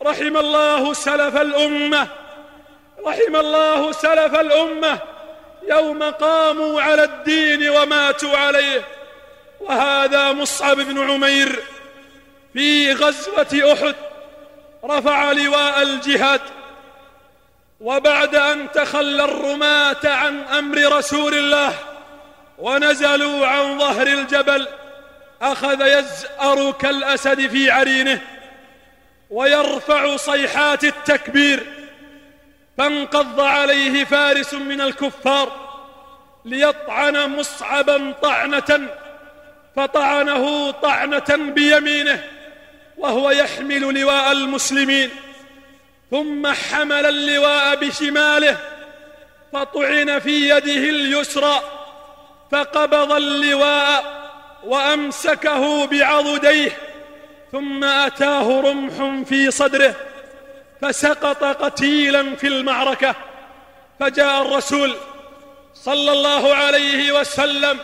S2: رحم الله سلف الأمة. رحم الله سلف الأمة. يوم قاموا على الدين وماتوا عليه. وهذا مصعب بن عمير في غزوة أحد رفع لواء الجهاد. وبعد أن تخلى الرماة عن أمر رسول الله ونزلوا عن ظهر الجبل أخذ يزأر كالأسد في عرينه. ويرفع صيحات التكبير. فانقض عليه فارس من الكفار ليطعن مصعبا طعنة فطعنه طعنة بيمينه وهو يحمل لواء المسلمين. ثم حمل اللواء بشماله فطعن في يده اليسرى فقبض اللواء وأمسكه بعضديه. ثم أتاه رمح في صدره فسقط قتيلا في المعركة فجاء الرسول صلى الله عليه وسلم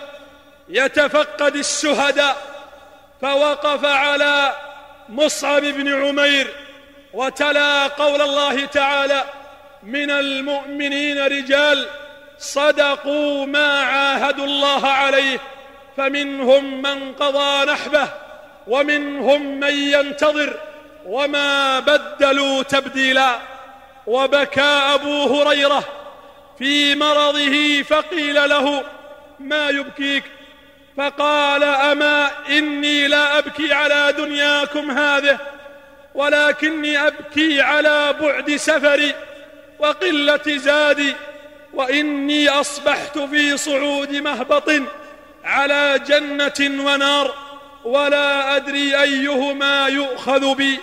S2: يتفقد الشهداء فوقف على مصعب بن عمير وتلا قول الله تعالى من المؤمنين رجال صدقوا ما عاهدوا الله عليه فمنهم من قضى نحبه ومنهم من ينتظر وما بدلوا تبديلا وبكى أبو هريرة في مرضه فقيل له ما يبكيك؟ فقال أما إني لا أبكي على دنياكم هذه ولكني أبكي على بعد سفري وقلة زادي وإني أصبحت في صعود مهبط على جنة ونار. ولا أدري أيهما يؤخذ بي.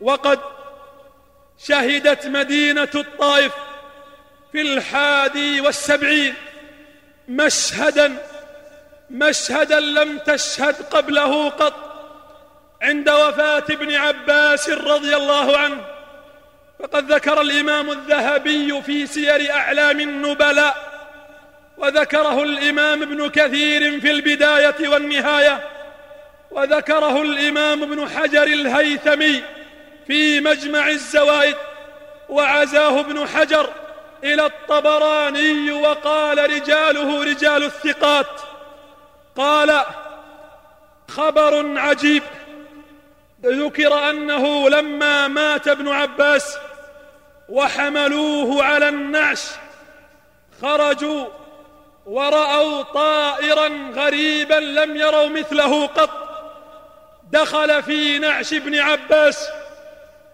S2: وقد شهدت مدينة الطائف في الحادي والسبعين مشهدا مشهدا لم تشهد قبله قط. عند وفاة ابن عباس رضي الله عنه فقد ذكر الإمام الذهبي في سير أعلام النبلاء وذكره الإمام ابن كثير في البداية والنهاية. وذكره الإمام ابن حجر الهيثمي في مجمع الزوائد وعزاه ابن حجر إلى الطبراني وقال رجاله رجال الثقات قال خبر عجيب ذكر أنه لما مات ابن عباس وحملوه على النعش خرجوا ورأوا طائرا غريبا لم يروا مثله قط. دخل في نعش ابن عباس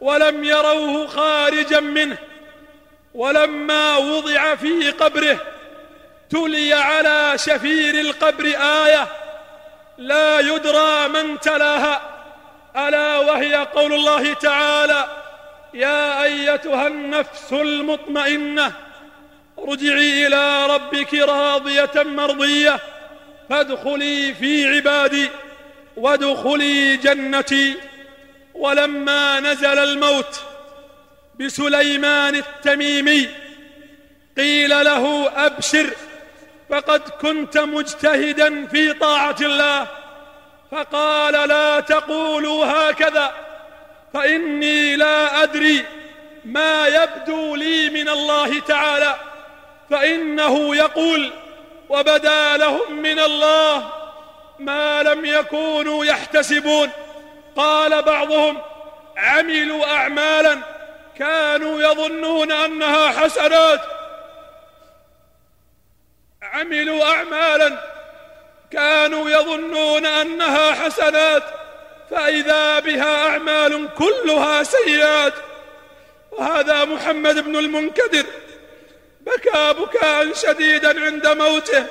S2: ولم يروه خارجا منه ولما وضع في قبره تلي على شفير القبر آية لا يدرى من تلاها ألا وهي قول الله تعالى يا أيتها النفس المطمئنة ارجعي إلى ربك راضية مرضية فادخلي في عبادي وادخلي جنتي ولما نزل الموت بسليمان التميمي قيل له أبشر فقد كنت مجتهدا في طاعة الله فقال لا تقولوا هكذا فإني لا أدري ما يبدو لي من الله تعالى فإنه يقول وبدا لهم من الله ما لم يكونوا يحتسبون. قال بعضهم عملوا أعمالا كانوا يظنون أنها حسنات. عملوا أعمالا كانوا يظنون أنها حسنات فإذا بها أعمال كلها سيئات. وهذا محمد بن المنكدر بكى بكاء شديدا عند موته.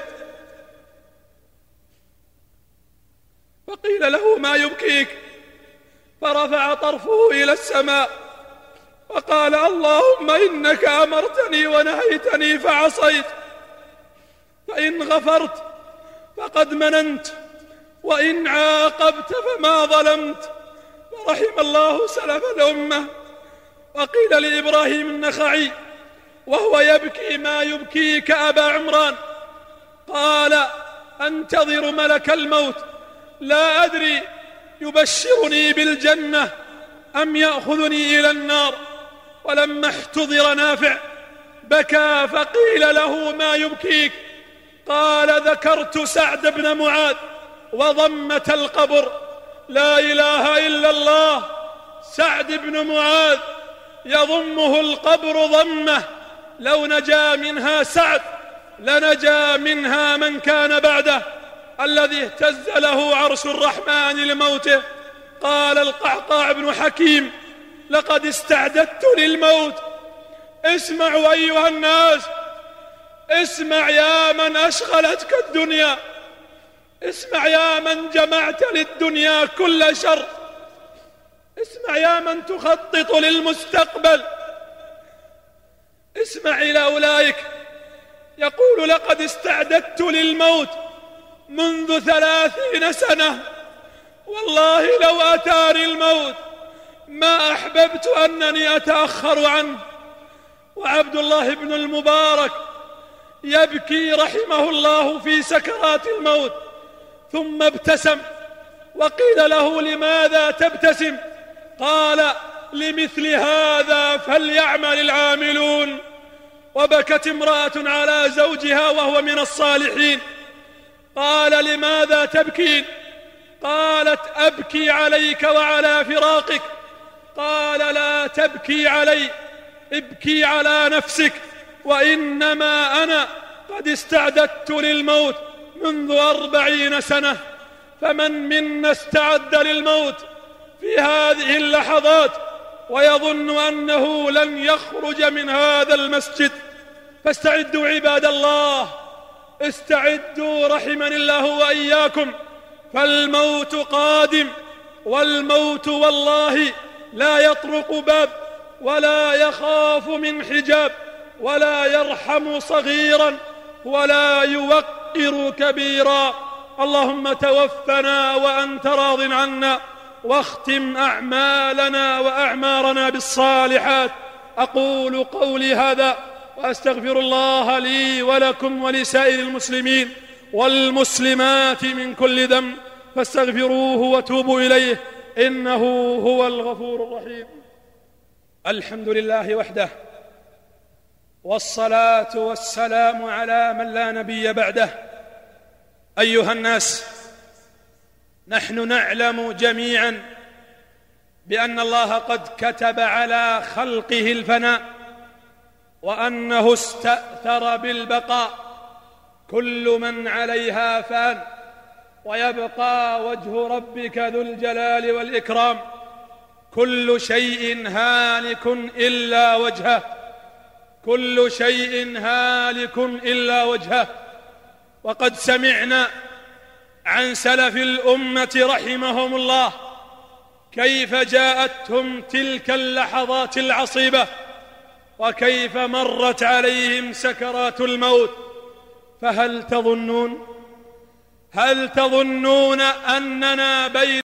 S2: فقيل له ما يبكيك؟ فرفع طرفه إلى السماء وقال اللهم إنك أمرتني ونهيتني فعصيت فإن غفرت فقد مننت وإن عاقبت فما ظلمت ورحم الله سلف الأمة. وقيل لإبراهيم النخعي وهو يبكي ما يبكيك أبا عمران قال أنتظر ملك الموت لا أدري يبشرني بالجنة أم يأخذني إلى النار. ولما احتضر نافع بكى فقيل له ما يبكيك؟ قال ذكرت سعد بن معاذ وضمة القبر. لا إله إلا الله. سعد بن معاذ يضمه القبر ضمة. لو نجا منها سعد لنجا منها من كان بعده. الذي اهتز له عرش الرحمن لموته. قال القعقاع بن حكيم لقد استعددت للموت. اسمعوا أيها الناس اسمع يا من أشغلتك الدنيا. اسمع يا من جمعت للدنيا كل شر. اسمع يا من تخطط للمستقبل. اسمع إلى أولئك. يقول لقد استعددت للموت. منذ ثلاثين سنة. والله لو أتاني الموت ما أحببت أنني أتأخر عنه. وعبد الله بن المبارك يبكي رحمه الله في سكرات الموت. ثم ابتسم وقيل له لماذا تبتسم؟ قال لمثل هذا فليعمل العاملون. وبكت امرأة على زوجها وهو من الصالحين. قال لماذا تبكين؟ قالت أبكي عليك وعلى فراقك. قال لا تبكي علي ابكي على نفسك وإنما أنا قد استعددت للموت منذ أربعين سنة فمن منا استعد للموت في هذه اللحظات ويظن أنه لن يخرج من هذا المسجد. فاستعدوا عباد الله استعدوا رحمني الله وإياكم فالموت قادم والموت والله لا يطرق باب ولا يخاف من حجاب ولا يرحم صغيرا ولا يوقر كبيرا. اللهم توفنا وأنت راض عنا واختم أعمالنا وأعمارنا بالصالحات. أقول قولي هذا وأستغفر الله لي ولكم ولسائر المسلمين والمسلمات من كل ذنب فاستغفروه وتوبوا إليه إنه هو الغفور الرحيم. الحمد لله وحده والصلاة والسلام على من لا نبي بعده. أيها الناس نحن نعلم جميعا بأن الله قد كتب على خلقه الفناء وأنه استأثر بالبقاء. كل من عليها فان ويبقى وجه ربك ذو الجلال والإكرام. كل شيء هالك إلا وجهه. كل شيء هالك إلا وجهه. وقد سمعنا عن سلف الأمة رحمهم الله كيف جاءتهم تلك اللحظات العصيبة. وكيف مرت عليهم سكرات الموت فهل تظنون؟ هل تظنون أننا بين